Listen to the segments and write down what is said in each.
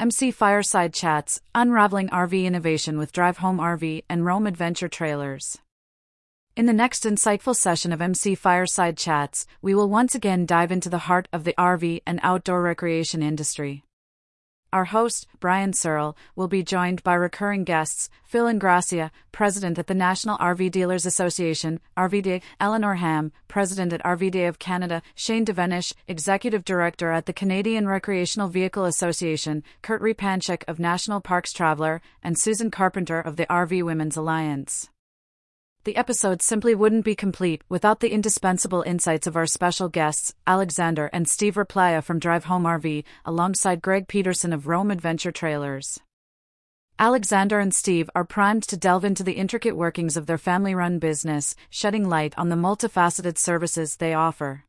MC Fireside Chats, Unraveling RV Innovation with Drive Home RV and Roam Adventure Trailers. In the next insightful session of MC Fireside Chats, we will once again dive into the heart of the RV and outdoor recreation industry. Our host, Brian Searl, will be joined by recurring guests Phil Ingrassia, President at the National RV Dealers Association, RVDA, Eleanor Ham, President at RVDA of Canada, Shane Devenish, Executive Director at the Canadian Recreational Vehicle Association, Kurt Repanshek of National Parks Traveler, and Susan Carpenter of the RV Women's Alliance. The episode simply wouldn't be complete without the indispensable insights of our special guests, Alexander and Steve Raplaya from Drive Home RV, alongside Greg Peterson of Roam Adventure Trailers. Alexander and Steve are primed to delve into the intricate workings of their family run business, shedding light on the multifaceted services they offer.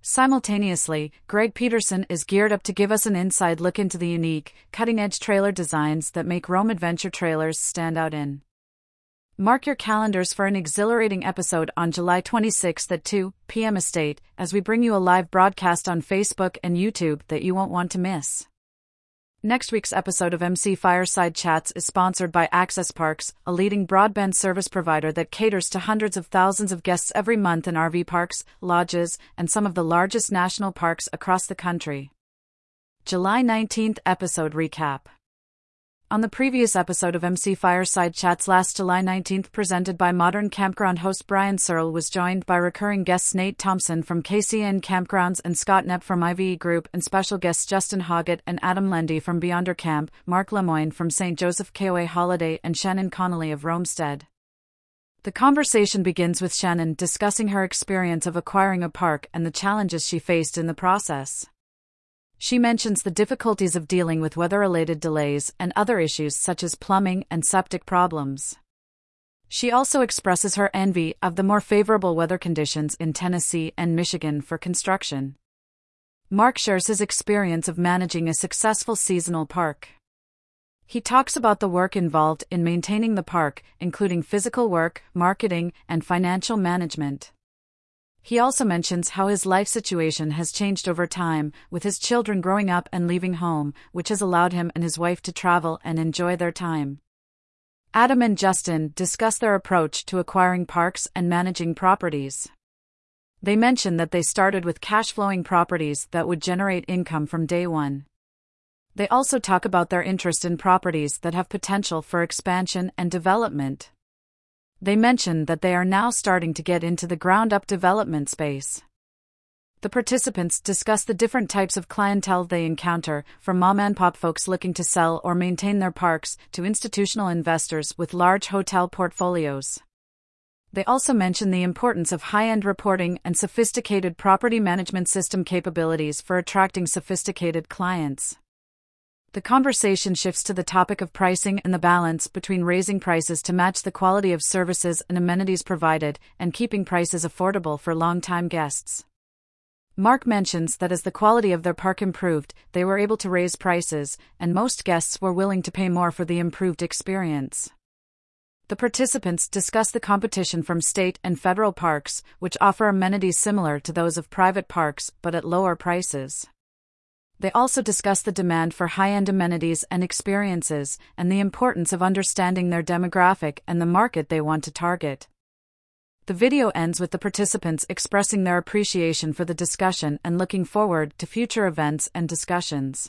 Simultaneously, Greg Peterson is geared up to give us an inside look into the unique, cutting edge trailer designs that make Roam Adventure Trailers stand out in. Mark your calendars for an exhilarating episode on July 26th at 2 p.m. Estate as we bring you a live broadcast on Facebook and YouTube that you won't want to miss. Next week's episode of MC Fireside Chats is sponsored by Access Parks, a leading broadband service provider that caters to hundreds of thousands of guests every month in RV parks, lodges, and some of the largest national parks across the country. July 19th episode recap. On the previous episode of MC Fireside Chats last July 19th, presented by Modern Campground host Brian Searl, was joined by recurring guests Nate Thompson from KCN Campgrounds and Scott Knepp from IVE Group, and special guests Justin Hoggett and Adam Lendy from Beyonder Camp, Mark Lemoyne from St. Joseph KOA Holiday, and Shannon Connolly of Roamstead. The conversation begins with Shannon discussing her experience of acquiring a park and the challenges she faced in the process. She mentions the difficulties of dealing with weather related delays and other issues such as plumbing and septic problems. She also expresses her envy of the more favorable weather conditions in Tennessee and Michigan for construction. Mark shares his experience of managing a successful seasonal park. He talks about the work involved in maintaining the park, including physical work, marketing, and financial management. He also mentions how his life situation has changed over time, with his children growing up and leaving home, which has allowed him and his wife to travel and enjoy their time. Adam and Justin discuss their approach to acquiring parks and managing properties. They mention that they started with cash flowing properties that would generate income from day one. They also talk about their interest in properties that have potential for expansion and development they mention that they are now starting to get into the ground up development space. The participants discuss the different types of clientele they encounter, from mom and pop folks looking to sell or maintain their parks to institutional investors with large hotel portfolios. They also mention the importance of high end reporting and sophisticated property management system capabilities for attracting sophisticated clients the conversation shifts to the topic of pricing and the balance between raising prices to match the quality of services and amenities provided and keeping prices affordable for long-time guests. Mark mentions that as the quality of their park improved, they were able to raise prices, and most guests were willing to pay more for the improved experience. The participants discuss the competition from state and federal parks, which offer amenities similar to those of private parks but at lower prices. They also discuss the demand for high end amenities and experiences, and the importance of understanding their demographic and the market they want to target. The video ends with the participants expressing their appreciation for the discussion and looking forward to future events and discussions.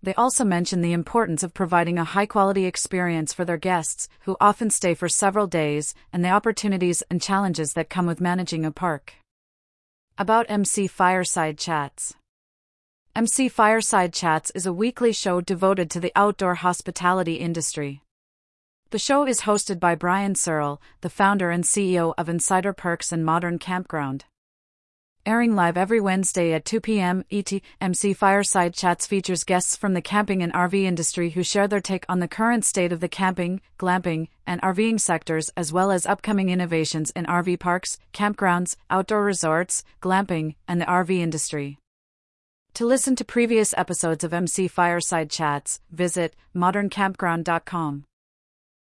They also mention the importance of providing a high quality experience for their guests, who often stay for several days, and the opportunities and challenges that come with managing a park. About MC Fireside Chats MC Fireside Chats is a weekly show devoted to the outdoor hospitality industry. The show is hosted by Brian Searl, the founder and CEO of Insider Perks and Modern Campground. Airing live every Wednesday at 2 p.m. ET, MC Fireside Chats features guests from the camping and RV industry who share their take on the current state of the camping, glamping, and RVing sectors as well as upcoming innovations in RV parks, campgrounds, outdoor resorts, glamping, and the RV industry. To listen to previous episodes of MC Fireside Chats, visit moderncampground.com.